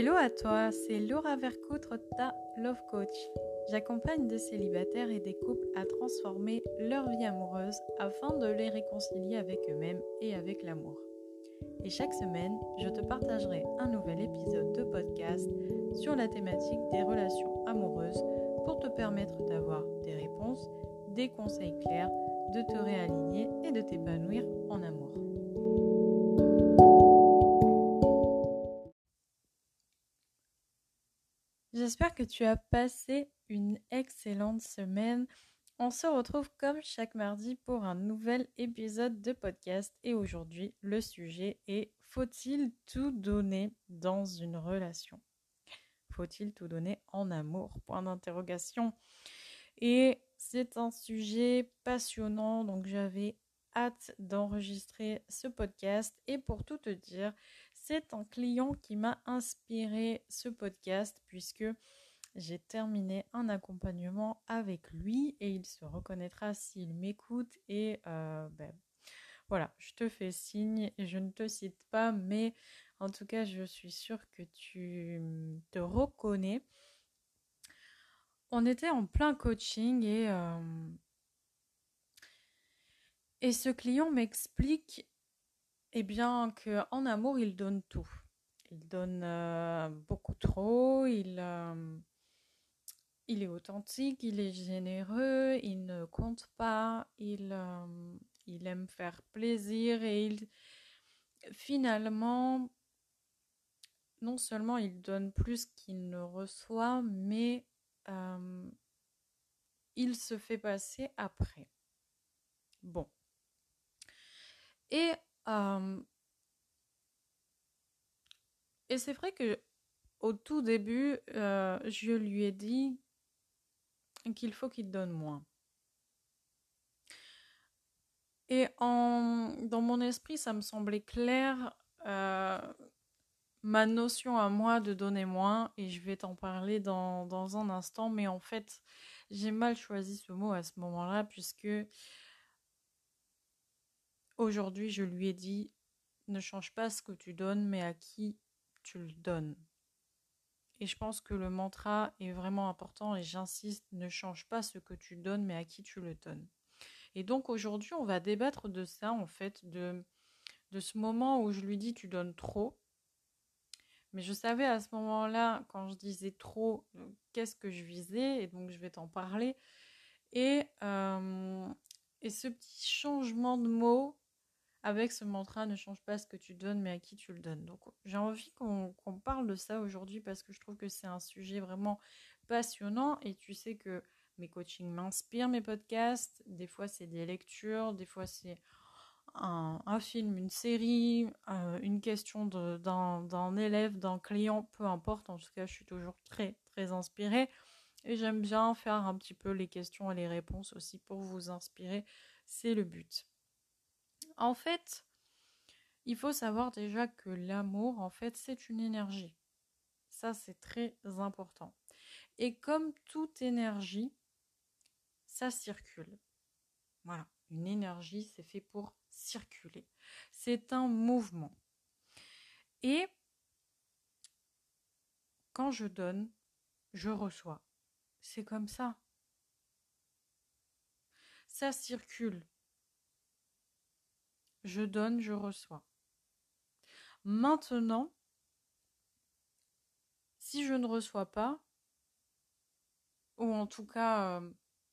Hello à toi, c'est Laura Vercoutre, ta Love Coach. J'accompagne des célibataires et des couples à transformer leur vie amoureuse afin de les réconcilier avec eux-mêmes et avec l'amour. Et chaque semaine, je te partagerai un nouvel épisode de podcast sur la thématique des relations amoureuses pour te permettre d'avoir des réponses, des conseils clairs, de te réaligner et de t'épanouir en amour. J'espère que tu as passé une excellente semaine. On se retrouve comme chaque mardi pour un nouvel épisode de podcast et aujourd'hui le sujet est faut-il tout donner dans une relation? Faut-il tout donner en amour? Point d'interrogation. Et c'est un sujet passionnant donc j'avais hâte d'enregistrer ce podcast et pour tout te dire, c'est un client qui m'a inspiré ce podcast puisque j'ai terminé un accompagnement avec lui et il se reconnaîtra s'il m'écoute et euh, ben, voilà, je te fais signe je ne te cite pas, mais en tout cas, je suis sûre que tu te reconnais. On était en plein coaching et, euh, et ce client m'explique eh bien, qu'en amour, il donne tout. Il donne euh, beaucoup trop, il, euh, il est authentique, il est généreux, il ne compte pas, il, euh, il aime faire plaisir et il, finalement, non seulement il donne plus qu'il ne reçoit, mais il se fait passer après. Bon. Et et c'est vrai que au tout début, euh, je lui ai dit qu'il faut qu'il donne moins. Et en, dans mon esprit, ça me semblait clair euh, ma notion à moi de donner moins, et je vais t'en parler dans, dans un instant, mais en fait, j'ai mal choisi ce mot à ce moment-là, puisque Aujourd'hui, je lui ai dit ne change pas ce que tu donnes, mais à qui tu le donnes. Et je pense que le mantra est vraiment important et j'insiste, ne change pas ce que tu donnes, mais à qui tu le donnes. Et donc aujourd'hui, on va débattre de ça, en fait, de, de ce moment où je lui dis tu donnes trop. Mais je savais à ce moment-là, quand je disais trop, euh, qu'est-ce que je visais, et donc je vais t'en parler. Et, euh, et ce petit changement de mots, avec ce mantra ne change pas ce que tu donnes mais à qui tu le donnes. Donc j'ai envie qu'on parle de ça aujourd'hui parce que je trouve que c'est un sujet vraiment passionnant et tu sais que mes coachings m'inspirent, mes podcasts, des fois c'est des lectures, des fois c'est un, film, une série, euh, une question d'un élève, d'un client, peu importe, en tout cas je suis toujours très très inspirée et j'aime bien faire un petit peu les questions et les réponses aussi pour vous inspirer, c'est le but. En fait, il faut savoir déjà que l'amour, en fait, c'est une énergie. Ça, c'est très important. Et comme toute énergie, ça circule. Voilà, une énergie, c'est fait pour circuler. C'est un mouvement. Et quand je donne, je reçois. C'est comme ça. Ça circule. Je donne, je reçois. Maintenant, si je ne reçois pas, ou en tout cas, euh,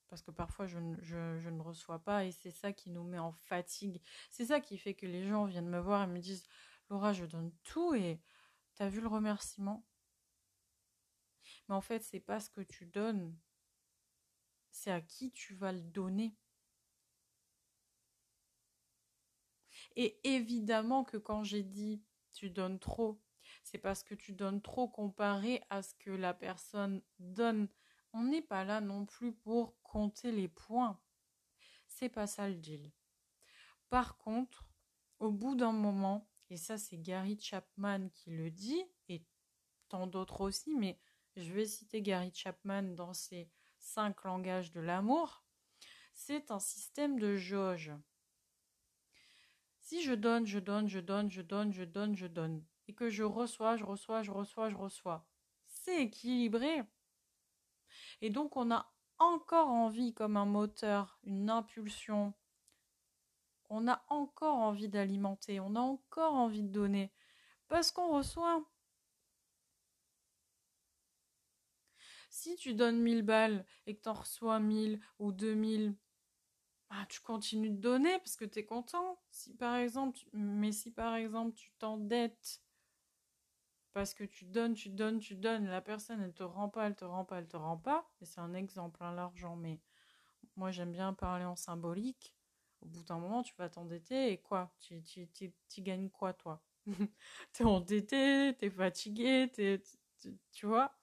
parce que parfois je, ne reçois pas et c'est ça qui nous met en fatigue, c'est ça qui fait que les gens viennent me voir et me disent Laura, je donne tout et t'as vu le remerciement? Mais en fait, c'est pas ce que tu donnes, c'est à qui tu vas le donner. Et évidemment que quand j'ai dit tu donnes trop, c'est parce que tu donnes trop comparé à ce que la personne donne. On n'est pas là non plus pour compter les points. C'est pas ça le deal. Par contre, au bout d'un moment, et ça c'est Gary Chapman qui le dit, et tant d'autres aussi, mais je vais citer Gary Chapman dans ses cinq langages de l'amour, c'est un système de jauge. Si je donne, je donne, je donne, je donne, je donne, je donne, et que je reçois, je reçois, je reçois, je reçois, c'est équilibré. Et donc on a encore envie comme un moteur, une impulsion. On a encore envie d'alimenter, on a encore envie de donner parce qu'on reçoit. Si tu donnes 1000 balles et que tu en reçois 1000 ou 2000, bah, tu continues de donner parce que tu es content. Si par exemple, mais si par exemple tu t'endettes parce que tu donnes, tu donnes, tu donnes, la personne elle te rend pas, elle te rend pas, elle te rend pas, et c'est un exemple, hein, l'argent, mais moi j'aime bien parler en symbolique. Au bout d'un moment, tu vas t'endetter et quoi? Tu, gagnes quoi toi? T'es endetté, t'es fatigué, t'es, tu vois?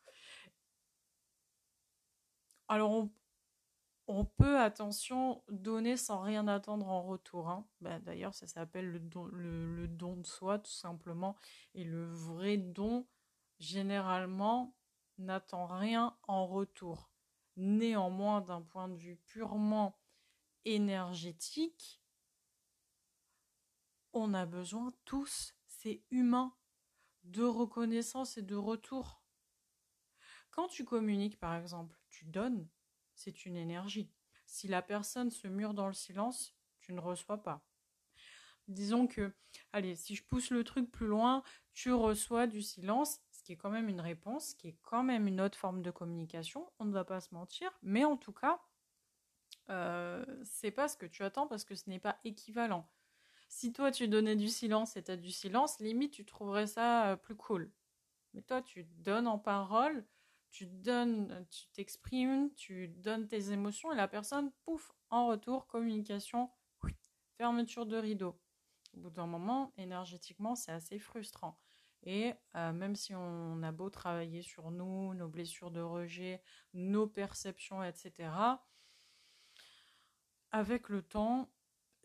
Alors on, on peut, attention, donner sans rien attendre en retour. Hein. Bah, d'ailleurs, ça s'appelle le don, le, don de soi, tout simplement. Et le vrai don, généralement, n'attend rien en retour. Néanmoins, d'un point de vue purement énergétique, on a besoin tous, c'est humain, de reconnaissance et de retour. Quand tu communiques, par exemple, tu donnes, c'est une énergie. Si la personne se mure dans le silence, tu ne reçois pas. Disons que, allez, si je pousse le truc plus loin, tu reçois du silence, ce qui est quand même une réponse, qui est quand même une autre forme de communication, on ne va pas se mentir, mais en tout cas, euh, c'est pas ce que tu attends parce que ce n'est pas équivalent. Si toi tu donnais du silence et tu as du silence, limite tu trouverais ça euh, plus cool. Mais toi tu donnes en parole, tu donnes, tu t'exprimes, tu donnes tes émotions et la personne, pouf, en retour, communication, fermeture de rideau. Au bout d'un moment, énergétiquement, c'est assez frustrant. Et euh, même si on a beau travailler sur nous, nos blessures de rejet, nos perceptions, etc., avec le temps,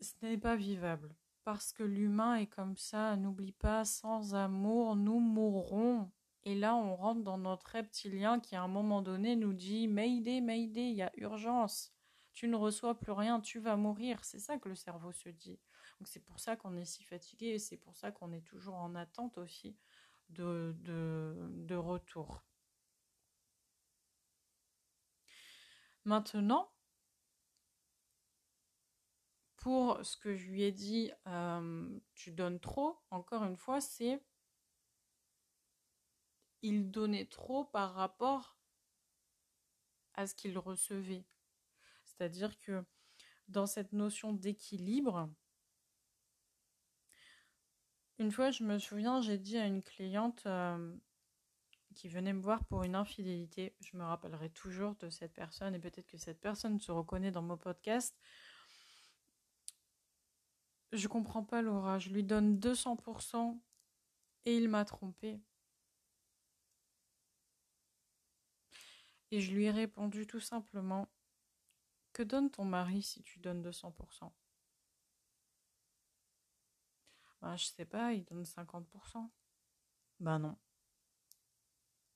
ce n'est pas vivable. Parce que l'humain est comme ça, n'oublie pas, sans amour, nous mourrons. Et là, on rentre dans notre reptilien qui, à un moment donné, nous dit Mayday, Mayday, il y a urgence. Tu ne reçois plus rien, tu vas mourir. C'est ça que le cerveau se dit. Donc, c'est pour ça qu'on est si fatigué et c'est pour ça qu'on est toujours en attente aussi de, de, retour. Maintenant, pour ce que je lui ai dit, euh, tu donnes trop, encore une fois, c'est il donnait trop par rapport à ce qu'il recevait. C'est-à-dire que dans cette notion d'équilibre, une fois, je me souviens, j'ai dit à une cliente euh, qui venait me voir pour une infidélité, je me rappellerai toujours de cette personne et peut-être que cette personne se reconnaît dans mon podcast. Je comprends pas Laura, je lui donne 200% et il m'a trompé. Et je lui ai répondu tout simplement Que donne ton mari si tu donnes 200% Ben, je sais pas, il donne 50%. Ben non.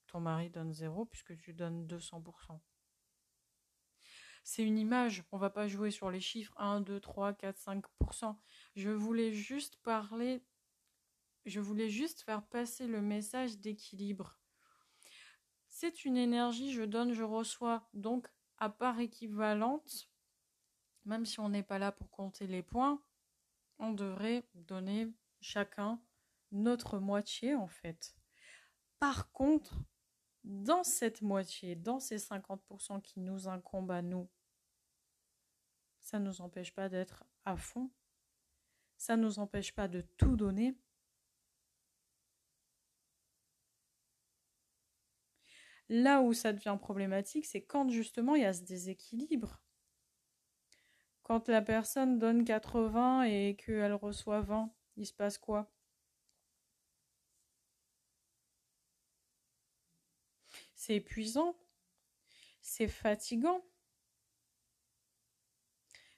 Ton mari donne zéro puisque tu donnes 200%. C'est une image, on va pas jouer sur les chiffres 1, 2, 3, 4, 5%. Je voulais juste parler, je voulais juste faire passer le message d'équilibre c'est une énergie, je donne, je reçois. Donc, à part équivalente, même si on n'est pas là pour compter les points, on devrait donner chacun notre moitié en fait. Par contre, dans cette moitié, dans ces 50% qui nous incombent à nous, ça ne nous empêche pas d'être à fond, ça ne nous empêche pas de tout donner, Là où ça devient problématique, c'est quand justement il y a ce déséquilibre. Quand la personne donne 80 et qu'elle reçoit 20, il se passe quoi? C'est épuisant, c'est fatigant,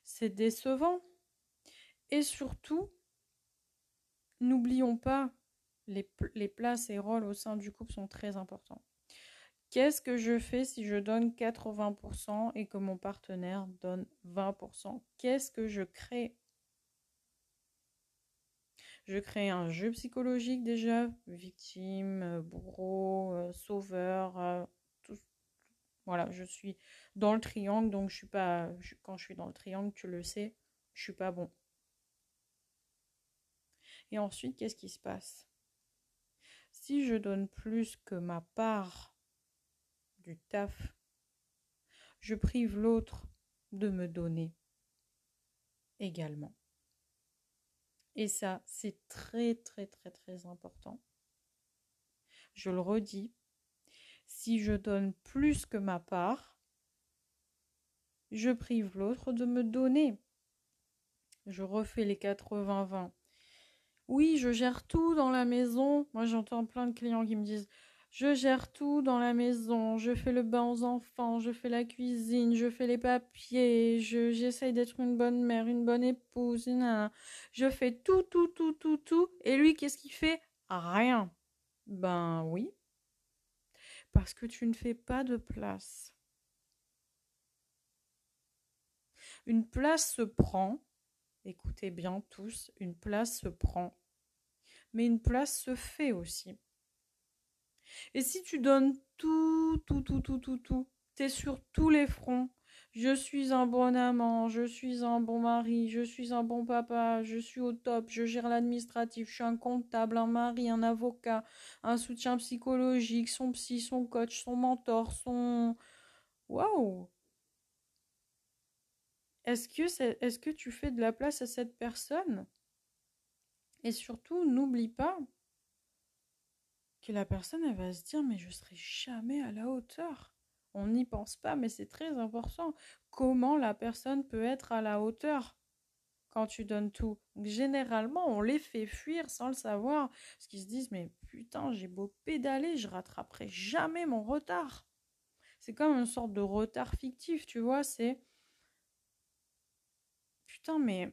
c'est décevant. Et surtout, n'oublions pas, les, les places et rôles au sein du couple sont très importants. Qu'est-ce que je fais si je donne 80% et que mon partenaire donne 20% Qu'est-ce que je crée? Je crée un jeu psychologique déjà, victime, euh, bourreau, euh, sauveur, euh, tout. Voilà, je suis dans le triangle, donc je suis pas. quand je suis dans le triangle, tu le sais, je suis pas bon. Et ensuite, qu'est-ce qui se passe? Si je donne plus que ma part du taf, je prive l'autre de me donner également. Et ça, c'est très très très très important. Je le redis, si je donne plus que ma part, je prive l'autre de me donner. Je refais les 80-20. Oui, je gère tout dans la maison. Moi, j'entends plein de clients qui me disent je gère tout dans la maison, je fais le bain aux enfants, je fais la cuisine, je fais les papiers, je, j'essaye d'être une bonne mère, une bonne épouse, je fais tout, tout, tout, tout, tout. Et lui, qu'est-ce qu'il fait? Rien. Ben oui. Parce que tu ne fais pas de place. Une place se prend, écoutez bien tous, une place se prend, mais une place se fait aussi. Et si tu donnes tout, tout, tout, tout, tout, tout, t'es sur tous les fronts. Je suis un bon amant, je suis un bon mari, je suis un bon papa, je suis au top, je gère l'administratif, je suis un comptable, un mari, un avocat, un soutien psychologique, son psy, son coach, son mentor, son... Waouh Est-ce que, c'est, est-ce que tu fais de la place à cette personne? Et surtout, n'oublie pas, la personne elle va se dire mais je serai jamais à la hauteur. On n'y pense pas, mais c'est très important. Comment la personne peut être à la hauteur quand tu donnes tout? Généralement, on les fait fuir sans le savoir, parce qu'ils se disent mais putain, j'ai beau pédaler, je rattraperai jamais mon retard. C'est comme une sorte de retard fictif, tu vois, c'est putain mais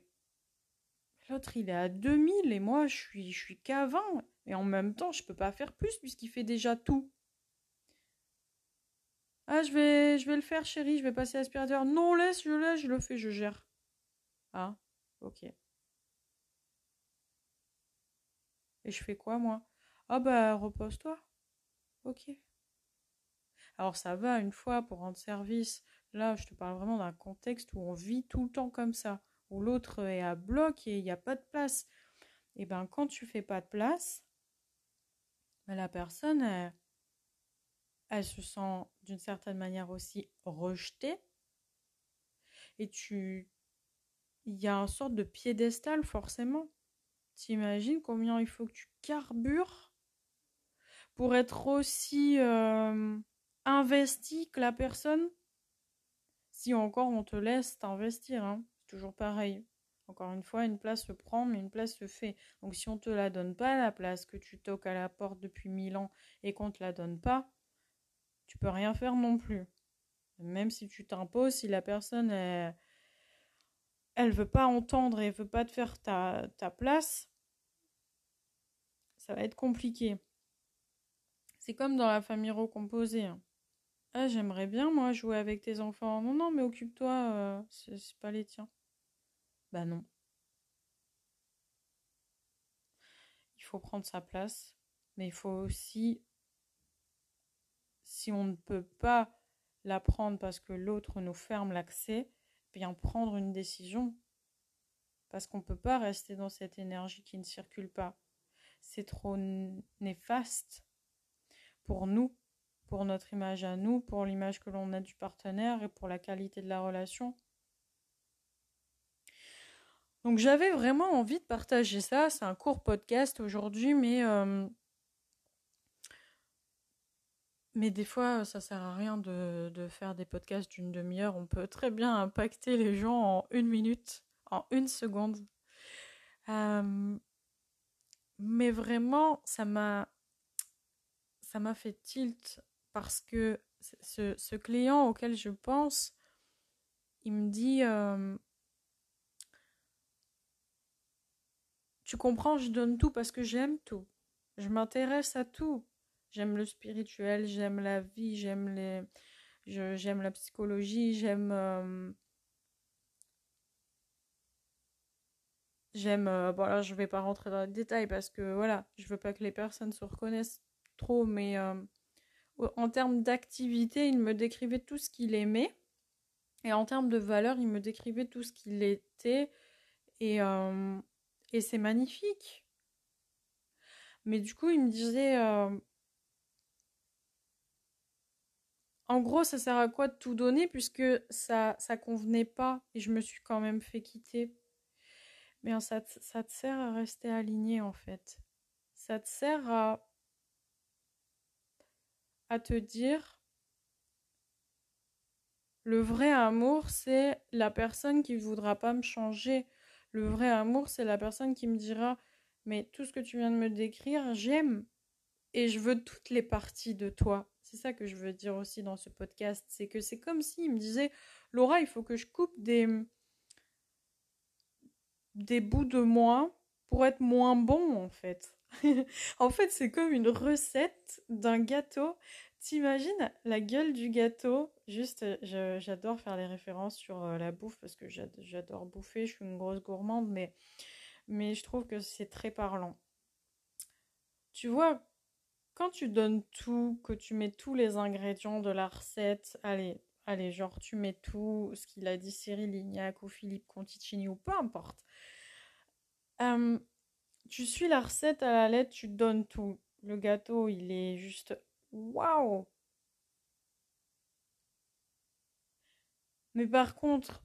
l'autre il est à 2000 et moi je suis je suis qu'à 20 et en même temps, je peux pas faire plus puisqu'il fait déjà tout. Ah, je vais, je vais le faire, chérie, je vais passer l'aspirateur. Non, laisse, je laisse, je le fais, je gère. Ah, ok. Et je fais quoi, moi? Ah, bah, repose-toi. Ok. Alors, ça va une fois pour rendre service. Là, je te parle vraiment d'un contexte où on vit tout le temps comme ça, où l'autre est à bloc et il n'y a pas de place. Et ben, quand tu fais pas de place, mais la personne, elle, se sent d'une certaine manière aussi rejetée. Et tu. Il y a une sorte de piédestal, forcément. T'imagines combien il faut que tu carbures pour être aussi euh, investi que la personne? Si encore on te laisse t'investir, hein. c'est toujours pareil. Encore une fois, une place se prend, mais une place se fait. Donc si on ne te la donne pas, la place que tu toques à la porte depuis mille ans et qu'on ne te la donne pas, tu peux rien faire non plus. Même si tu t'imposes, si la personne elle, elle veut pas entendre et veut pas te faire ta, ta place, ça va être compliqué. C'est comme dans la famille recomposée. Hein. Ah, j'aimerais bien, moi, jouer avec tes enfants. Non, non, mais occupe-toi, euh, c'est pas les tiens. Bah non. Il faut prendre sa place, mais il faut aussi, si on ne peut pas la prendre parce que l'autre nous ferme l'accès, bien prendre une décision. Parce qu'on ne peut pas rester dans cette énergie qui ne circule pas. C'est trop néfaste pour nous, pour notre image à nous, pour l'image que l'on a du partenaire et pour la qualité de la relation. Donc j'avais vraiment envie de partager ça. C'est un court podcast aujourd'hui, mais euh, mais des fois ça sert à rien de, de faire des podcasts d'une demi-heure. On peut très bien impacter les gens en une minute, en une seconde. Euh, mais vraiment, ça m'a ça m'a fait tilt parce que ce, ce, client auquel je pense, il me dit euh, Tu comprends, je donne tout parce que j'aime tout. Je m'intéresse à tout. J'aime le spirituel, j'aime la vie, j'aime les, j'aime la psychologie, j'aime, euh, J'aime, euh, bon là je vais pas rentrer dans les détails parce que voilà, je veux pas que les personnes se reconnaissent trop, mais euh, en termes d'activité, il me décrivait tout ce qu'il aimait. Et en termes de valeur, il me décrivait tout ce qu'il était. Et, euh, et c'est magnifique. Mais du coup, il me disait, en gros, ça sert à quoi de tout donner puisque ça, ça convenait pas et je me suis quand même fait quitter. Mais ça, ça te sert à rester aligné en fait. Ça te sert à, à te dire le vrai amour, c'est la personne qui ne voudra pas me changer. Le vrai amour, c'est la personne qui me dira Mais tout ce que tu viens de me décrire, j'aime. Et je veux toutes les parties de toi. C'est ça que je veux dire aussi dans ce podcast. C'est que c'est comme s'il me disait Laura, il faut que je coupe des, des bouts de moi pour être moins bon en fait. en fait, c'est comme une recette d'un gâteau. T'imagines la gueule du gâteau? Juste, j'adore faire les références sur euh, la bouffe parce que j'adore bouffer. Je suis une grosse gourmande, mais, je trouve que c'est très parlant. Tu vois, quand tu donnes tout, que tu mets tous les ingrédients de la recette, allez, genre tu mets tout, ce qu'il a dit Cyril Lignac ou Philippe Conticini ou peu importe. Euh, tu suis la recette à la lettre, tu donnes tout. Le gâteau, il est juste waouh. Mais par contre,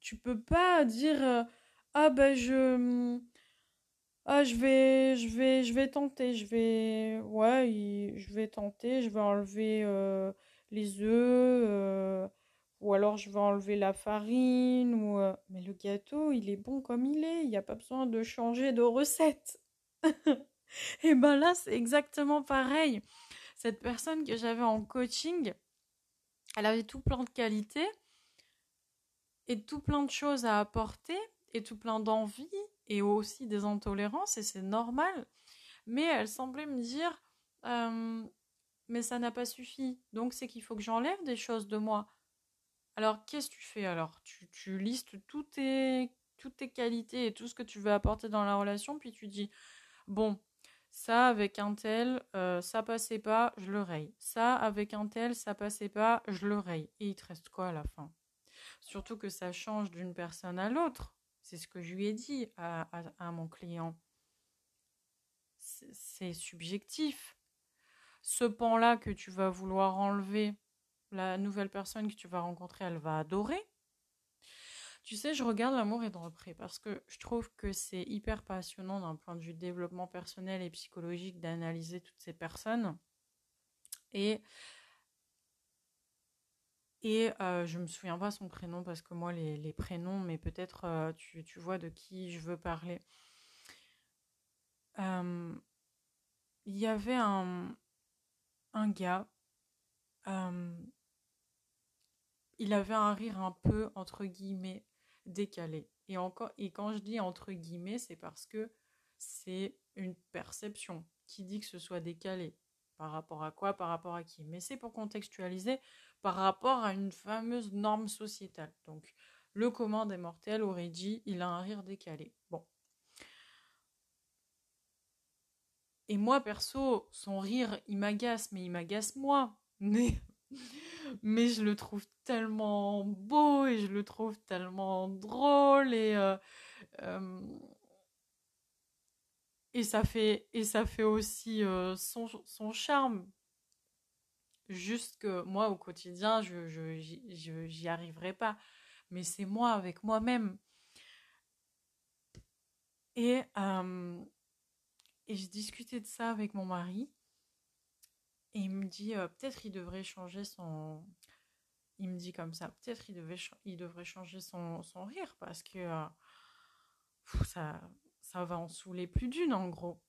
tu peux pas dire euh, ah ben je ah, je vais, je vais, je vais tenter, je vais, ouais, je vais tenter, je vais enlever euh, les œufs, euh, ou alors je vais enlever la farine, ou, mais le gâteau, il est bon comme il est, il n'y a pas besoin de changer de recette. Et ben là, c'est exactement pareil. Cette personne que j'avais en coaching, elle avait tout plein de qualités et tout plein de choses à apporter et tout plein d'envie et aussi des intolérances et c'est normal. Mais elle semblait me dire euh, mais ça n'a pas suffi, donc c'est qu'il faut que j'enlève des choses de moi. Alors qu'est-ce que tu fais alors? Tu, tu listes tes, toutes tes qualités et tout ce que tu veux apporter dans la relation, puis tu dis bon, ça avec un tel, euh, ça passait pas, je le raye. Ça avec un tel, ça passait pas, je le raye. Et il te reste quoi à la fin? Surtout que ça change d'une personne à l'autre. C'est ce que je lui ai dit à, mon client. C'est subjectif. Ce pan-là que tu vas vouloir enlever, la nouvelle personne que tu vas rencontrer, elle va adorer. Tu sais, je regarde l'amour et de reprès parce que je trouve que c'est hyper passionnant d'un point de vue développement personnel et psychologique d'analyser toutes ces personnes. Et et euh, je me souviens pas son prénom parce que moi, les, prénoms, mais peut-être euh, tu, vois de qui je veux parler. Euh, il y avait un, un gars, euh, il avait un rire un peu, entre guillemets, décalé. Et, quand je dis entre guillemets, c'est parce que c'est une perception qui dit que ce soit décalé. Par rapport à quoi? Par rapport à qui? Mais c'est pour contextualiser par rapport à une fameuse norme sociétale. Donc, le commun des mortels aurait dit il a un rire décalé. Bon. Et moi, perso, son rire, il m'agace, mais il m'agace moi. Mais, mais je le trouve tellement beau et je le trouve tellement drôle et, euh, euh, et, ça, fait, et ça fait aussi euh, son, son charme Juste que moi, au quotidien, je, je, j'y arriverai pas. Mais c'est moi avec moi-même. Et, et je discutais de ça avec mon mari. Et il me dit, euh, peut-être il devrait changer son... Il me dit comme ça, peut-être il, devrait changer son, son rire parce que euh, ça, va en saouler plus d'une en gros.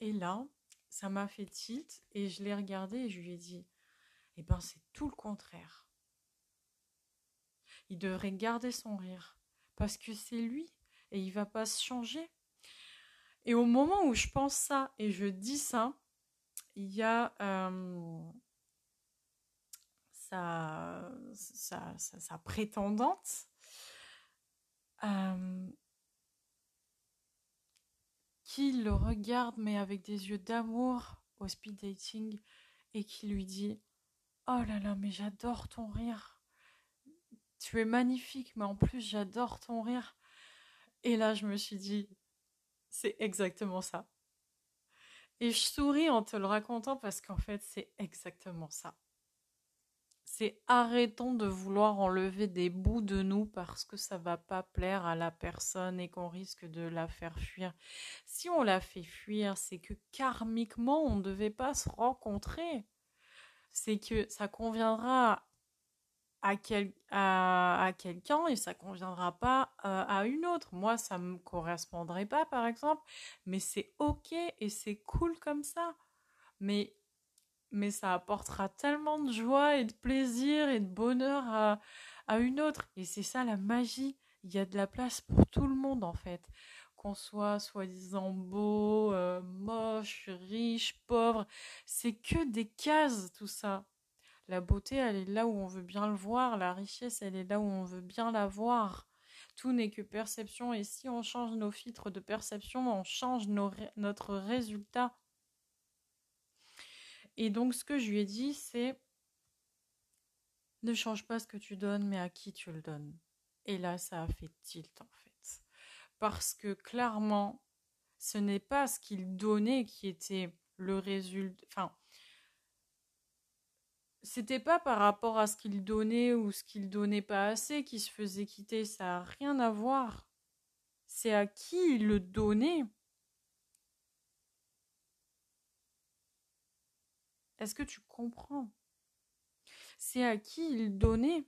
Et là, ça m'a fait tilt et je l'ai regardé et je lui ai dit, eh bien, c'est tout le contraire. Il devrait garder son rire parce que c'est lui et il va pas se changer. Et au moment où je pense ça et je dis ça, il y a euh, sa, prétendante euh, qui le regarde mais avec des yeux d'amour au speed dating et qui lui dit Oh là là, mais j'adore ton rire. Tu es magnifique, mais en plus j'adore ton rire. Et là, je me suis dit, c'est exactement ça. Et je souris en te le racontant parce qu'en fait, c'est exactement ça. C'est arrêtons de vouloir enlever des bouts de nous parce que ça va pas plaire à la personne et qu'on risque de la faire fuir. Si on la fait fuir, c'est que karmiquement, on ne devait pas se rencontrer. C'est que ça conviendra à, quel, à, quelqu'un et ça conviendra pas euh, à une autre. Moi, ça me correspondrait pas, par exemple, mais c'est ok et c'est cool comme ça. Mais, mais ça apportera tellement de joie et de plaisir et de bonheur à, à une autre. Et c'est ça la magie. Il y a de la place pour tout le monde, en fait. Qu'on soit soi-disant beau, euh, moche, riche, pauvre. C'est que des cases, tout ça. La beauté, elle est là où on veut bien le voir. La richesse, elle est là où on veut bien la voir. Tout n'est que perception. Et si on change nos filtres de perception, on change notre résultat. Et donc, ce que je lui ai dit, c'est ne change pas ce que tu donnes, mais à qui tu le donnes. Et là, ça a fait tilt, en fait. Parce que clairement, ce n'est pas ce qu'il donnait qui était le résultat. Enfin, c'était pas par rapport à ce qu'il donnait ou ce qu'il donnait pas assez qu'il se faisait quitter, ça n'a rien à voir. C'est à qui il le donnait. Est-ce que tu comprends? C'est à qui il donnait.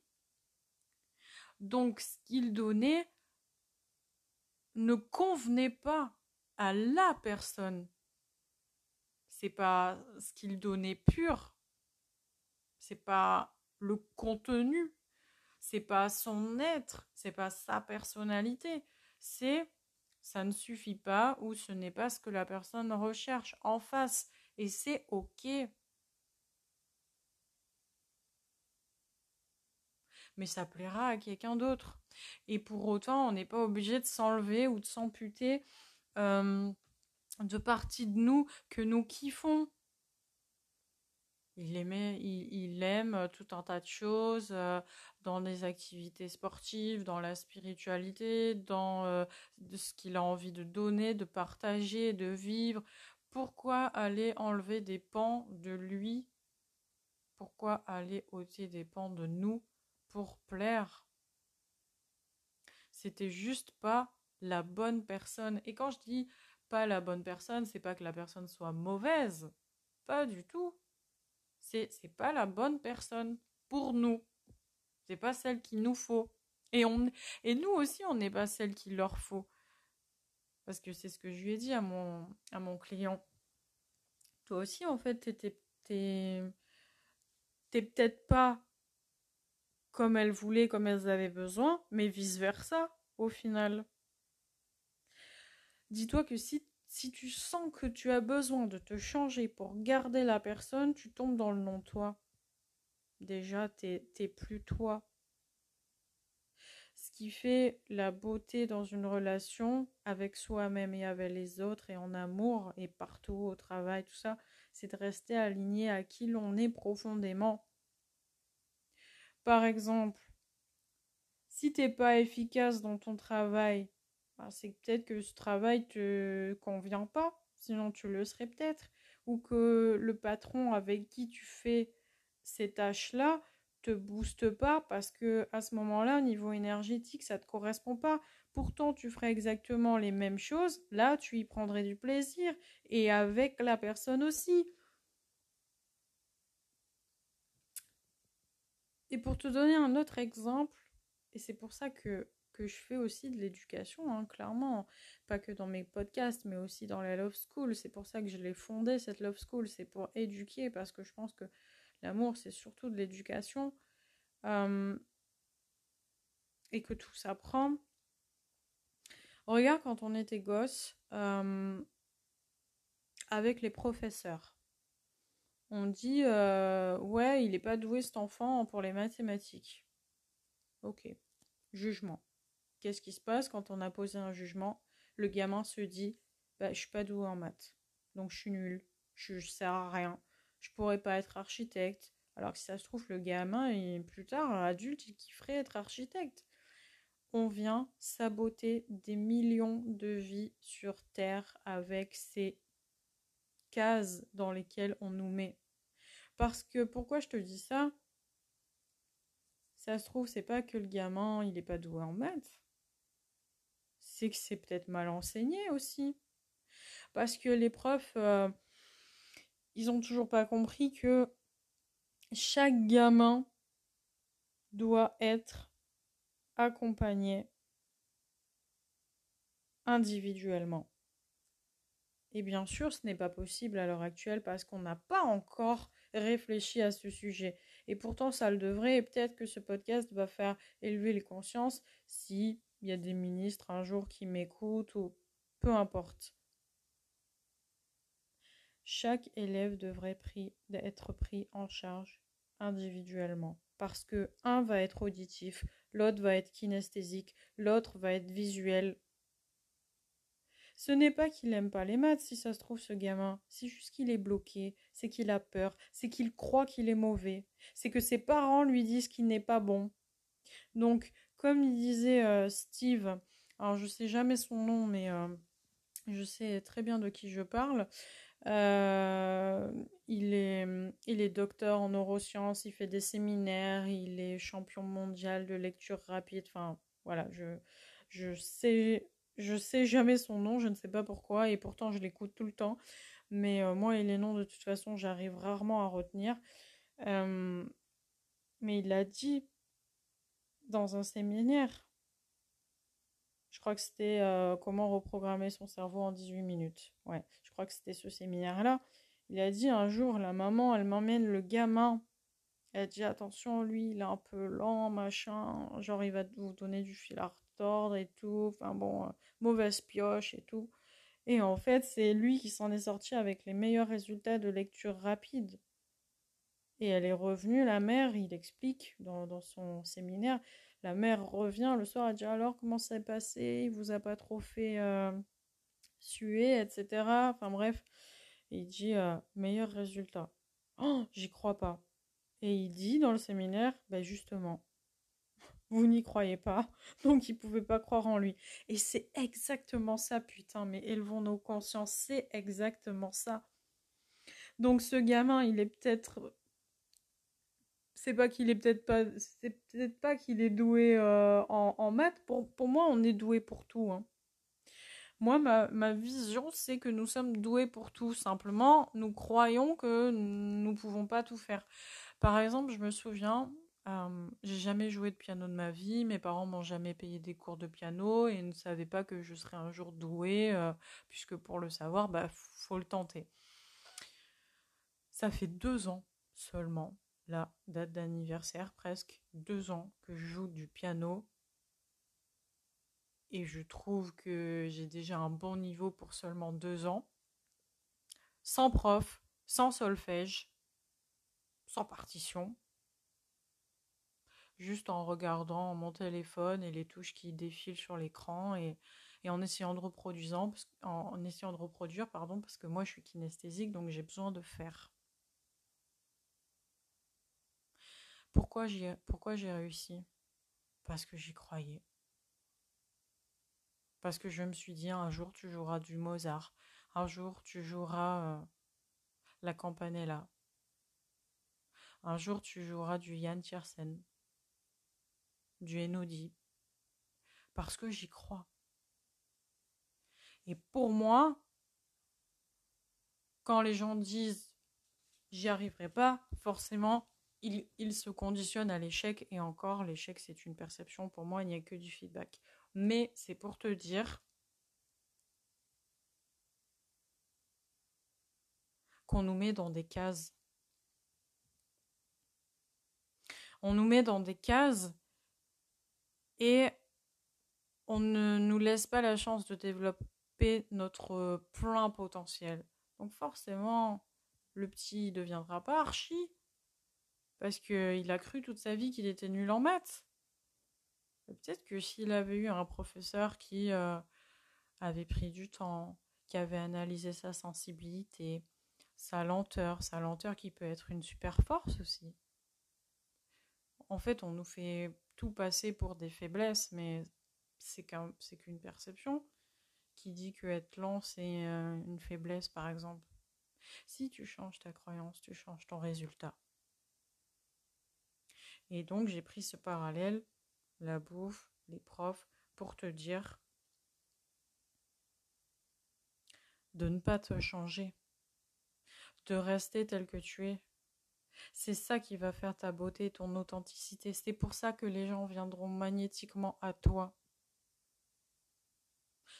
Donc ce qu'il donnait ne convenait pas à la personne. C'est pas ce qu'il donnait pur c'est pas le contenu, c'est pas son être, c'est pas sa personnalité, c'est ça ne suffit pas ou ce n'est pas ce que la personne recherche en face et c'est OK. Mais ça plaira à quelqu'un d'autre. Et pour autant, on n'est pas obligé de s'enlever ou de s'amputer euh, de parties de nous que nous kiffons. Il aimait, il, aime euh, tout un tas de choses euh, dans les activités sportives, dans la spiritualité, dans euh, ce qu'il a envie de donner, de partager, de vivre. Pourquoi aller enlever des pans de lui? Pourquoi aller ôter des pans de nous pour plaire? C'était juste pas la bonne personne. Et quand je dis pas la bonne personne, c'est pas que la personne soit mauvaise. Pas du tout c'est pas la bonne personne pour nous. C'est pas celle qu'il nous faut. Et on et nous aussi on n'est pas celle qu'il leur faut. Parce que c'est ce que je lui ai dit à mon à mon client. Toi aussi en fait t'es t'es peut-être pas comme elles voulaient, comme elles avaient besoin, mais vice versa au final. Dis-toi que si si tu sens que tu as besoin de te changer pour garder la personne, tu tombes dans le non-toi. Déjà, t'es, plus toi. Ce qui fait la beauté dans une relation avec soi-même et avec les autres et en amour et partout au travail, tout ça, c'est de rester aligné à qui l'on est profondément. Par exemple, si t'es pas efficace dans ton travail, bah, c'est peut-être que ce travail te convient pas, sinon tu le serais peut-être, ou que le patron avec qui tu fais ces tâches-là te booste pas parce que à ce moment-là, au niveau énergétique, ça te correspond pas. Pourtant, tu ferais exactement les mêmes choses. Là, tu y prendrais du plaisir et avec la personne aussi. Et pour te donner un autre exemple, et c'est pour ça que que je fais aussi de l'éducation, hein, clairement. Pas que dans mes podcasts, mais aussi dans la Love School. C'est pour ça que je l'ai fondée, cette Love School. C'est pour éduquer, parce que je pense que l'amour, c'est surtout de l'éducation. Euh, et que tout s'apprend. Regarde quand on était gosse, euh, avec les professeurs. On dit, euh, ouais, il n'est pas doué cet enfant pour les mathématiques. Ok. Jugement. Qu'est-ce qui se passe quand on a posé un jugement? Le gamin se dit bah, je suis pas douée en maths. Donc je suis nulle. Je, je sers à rien. Je pourrais pas être architecte. Alors que si ça se trouve, le gamin, plus tard, adulte, il kifferait être architecte. On vient saboter des millions de vies sur Terre avec ces cases dans lesquelles on nous met. Parce que pourquoi je te dis ça? Ça se trouve, c'est pas que le gamin, il est pas doué en maths. C'est que c'est peut-être mal enseigné aussi. Parce que les profs, euh, ils ont toujours pas compris que chaque gamin doit être accompagné individuellement. Et bien sûr, ce n'est pas possible à l'heure actuelle parce qu'on n'a pas encore réfléchi à ce sujet. Et pourtant, ça le devrait. Et peut-être que ce podcast va faire élever les consciences s'il y a des ministres un jour qui m'écoutent ou peu importe. Chaque élève devrait être pris en charge individuellement parce que un va être auditif, l'autre va être kinesthésique, l'autre va être visuel. Ce n'est pas qu'il n'aime pas les maths, si ça se trouve, ce gamin. C'est juste qu'il est bloqué, c'est qu'il a peur, c'est qu'il croit qu'il est mauvais, c'est que ses parents lui disent qu'il n'est pas bon. Donc, comme il disait euh, Steve, alors je sais jamais son nom, mais euh, je sais très bien de qui je parle. Euh, il, est, docteur en neurosciences, il fait des séminaires, il est champion mondial de lecture rapide. Enfin, voilà, je, je sais, jamais son nom, je ne sais pas pourquoi, et pourtant je l'écoute tout le temps. Mais moi et les noms, de toute façon, j'arrive rarement à retenir. Mais il a dit dans un séminaire je crois que c'était euh, comment reprogrammer son cerveau en 18 minutes. Ouais, je crois que c'était ce séminaire-là. Il a dit un jour, la maman, elle m'emmène le gamin. Elle dit attention, lui, il est un peu lent, machin. Genre, il va vous donner du fil à retordre et tout. Enfin bon, euh, mauvaise pioche et tout. Et en fait, c'est lui qui s'en est sorti avec les meilleurs résultats de lecture rapide. Et elle est revenue, la mère, il explique dans, dans son séminaire, la mère revient le soir, elle dit alors comment ça s'est passé, il vous a pas trop fait euh, suer, etc. Enfin bref, il dit euh, meilleur résultat. Oh, j'y crois pas. Et il dit dans le séminaire, ben justement, vous n'y croyez pas, donc il pouvait pas croire en lui. Et c'est exactement ça, putain, mais élevons nos consciences, c'est exactement ça. Donc ce gamin, il est peut-être c'est pas qu'il est peut-être pas c'est peut-être pas qu'il est doué euh, en, maths. Pour, pour moi on est doué pour tout hein. moi ma, ma vision c'est que nous sommes doués pour tout. Simplement nous croyons que nous ne pouvons pas tout faire. Par exemple je me souviens euh, j'ai jamais joué de piano de ma vie. Mes parents m'ont jamais payé des cours de piano et ne savaient pas que je serais un jour doué euh, puisque pour le savoir bah faut le tenter. Ça fait deux ans seulement la date d'anniversaire, presque deux ans que je joue du piano. Et je trouve que j'ai déjà un bon niveau pour seulement deux ans. Sans prof, sans solfège, sans partition. Juste en regardant mon téléphone et les touches qui défilent sur l'écran et, en essayant de reproduire, en essayant de reproduire, pardon, parce que moi je suis kinesthésique, donc j'ai besoin de faire. Pourquoi j'ai, pourquoi réussi? Parce que j'y croyais. Parce que je me suis dit, un jour tu joueras du Mozart, un jour tu joueras euh, la Campanella, un jour tu joueras du Yann Tiersen, du Enodi, parce que j'y crois. Et pour moi, quand les gens disent j'y arriverai pas, forcément, il, se conditionne à l'échec et encore l'échec c'est une perception. Pour moi il n'y a que du feedback. Mais c'est pour te dire qu'on nous met dans des cases. On nous met dans des cases et on ne nous laisse pas la chance de développer notre plein potentiel. Donc forcément le petit deviendra pas archi parce qu'il a cru toute sa vie qu'il était nul en maths. Peut-être que s'il avait eu un professeur qui euh, avait pris du temps, qui avait analysé sa sensibilité, sa lenteur, sa lenteur qui peut être une super force aussi. En fait, on nous fait tout passer pour des faiblesses, mais c'est qu'une perception qui dit que être lent, c'est euh, une faiblesse, par exemple. Si tu changes ta croyance, tu changes ton résultat. Et donc, j'ai pris ce parallèle, la bouffe, les profs, pour te dire de ne pas te changer, de rester tel que tu es. C'est ça qui va faire ta beauté, ton authenticité. C'est pour ça que les gens viendront magnétiquement à toi.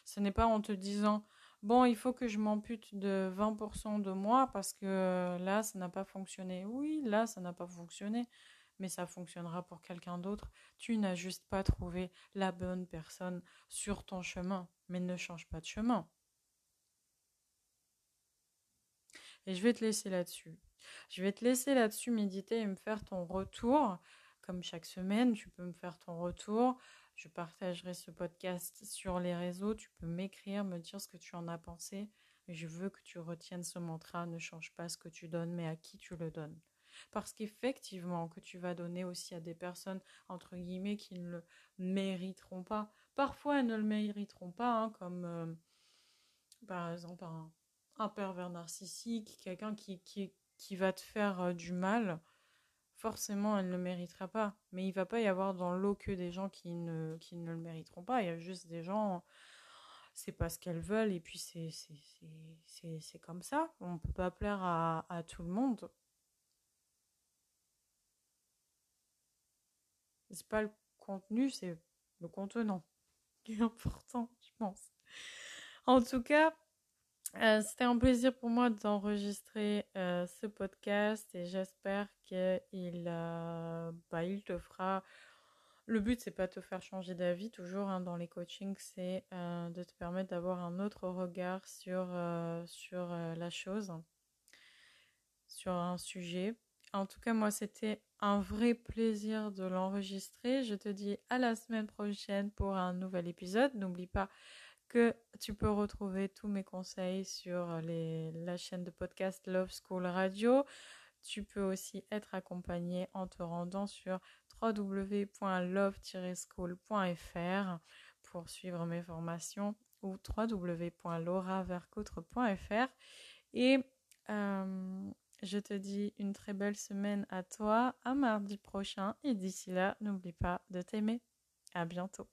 Ce n'est pas en te disant bon, il faut que je m'ampute de 20% de moi parce que là, ça n'a pas fonctionné. Oui, là, ça n'a pas fonctionné, mais ça fonctionnera pour quelqu'un d'autre. Tu n'as juste pas trouvé la bonne personne sur ton chemin, mais ne change pas de chemin. Et je vais te laisser là-dessus. Je vais te laisser là-dessus méditer et me faire ton retour. Comme chaque semaine, tu peux me faire ton retour. Je partagerai ce podcast sur les réseaux. Tu peux m'écrire, me dire ce que tu en as pensé. Je veux que tu retiennes ce mantra. Ne change pas ce que tu donnes, mais à qui tu le donnes. Parce qu'effectivement, que tu vas donner aussi à des personnes, entre guillemets, qui ne le mériteront pas. Parfois, elles ne le mériteront pas, hein, comme euh, par exemple un, pervers narcissique, quelqu'un qui, qui, qui, va te faire euh, du mal, forcément, elle ne le méritera pas. Mais il va pas y avoir dans l'eau que des gens qui ne, qui ne le mériteront pas. Il y a juste des gens, c'est pas ce qu'elles veulent, et puis c'est, comme ça. On peut pas plaire à tout le monde. C'est pas le contenu, c'est le contenant qui est important, je pense. En tout cas, euh, c'était un plaisir pour moi d'enregistrer euh, ce podcast et j'espère qu'il euh, bah, il te fera. Le but c'est pas de te faire changer d'avis toujours hein, dans les coachings, c'est de te permettre d'avoir un autre regard sur sur la chose, sur un sujet. En tout cas moi c'était un vrai plaisir de l'enregistrer. Je te dis à la semaine prochaine pour un nouvel épisode. N'oublie pas que tu peux retrouver tous mes conseils sur les, la chaîne de podcast Love School Radio. Tu peux aussi être accompagné en te rendant sur www.love-school.fr pour suivre mes formations ou www.lauravercoutre.fr. Et euh, je te dis une très belle semaine à toi, à mardi prochain. Et d'ici là, n'oublie pas de t'aimer. À bientôt.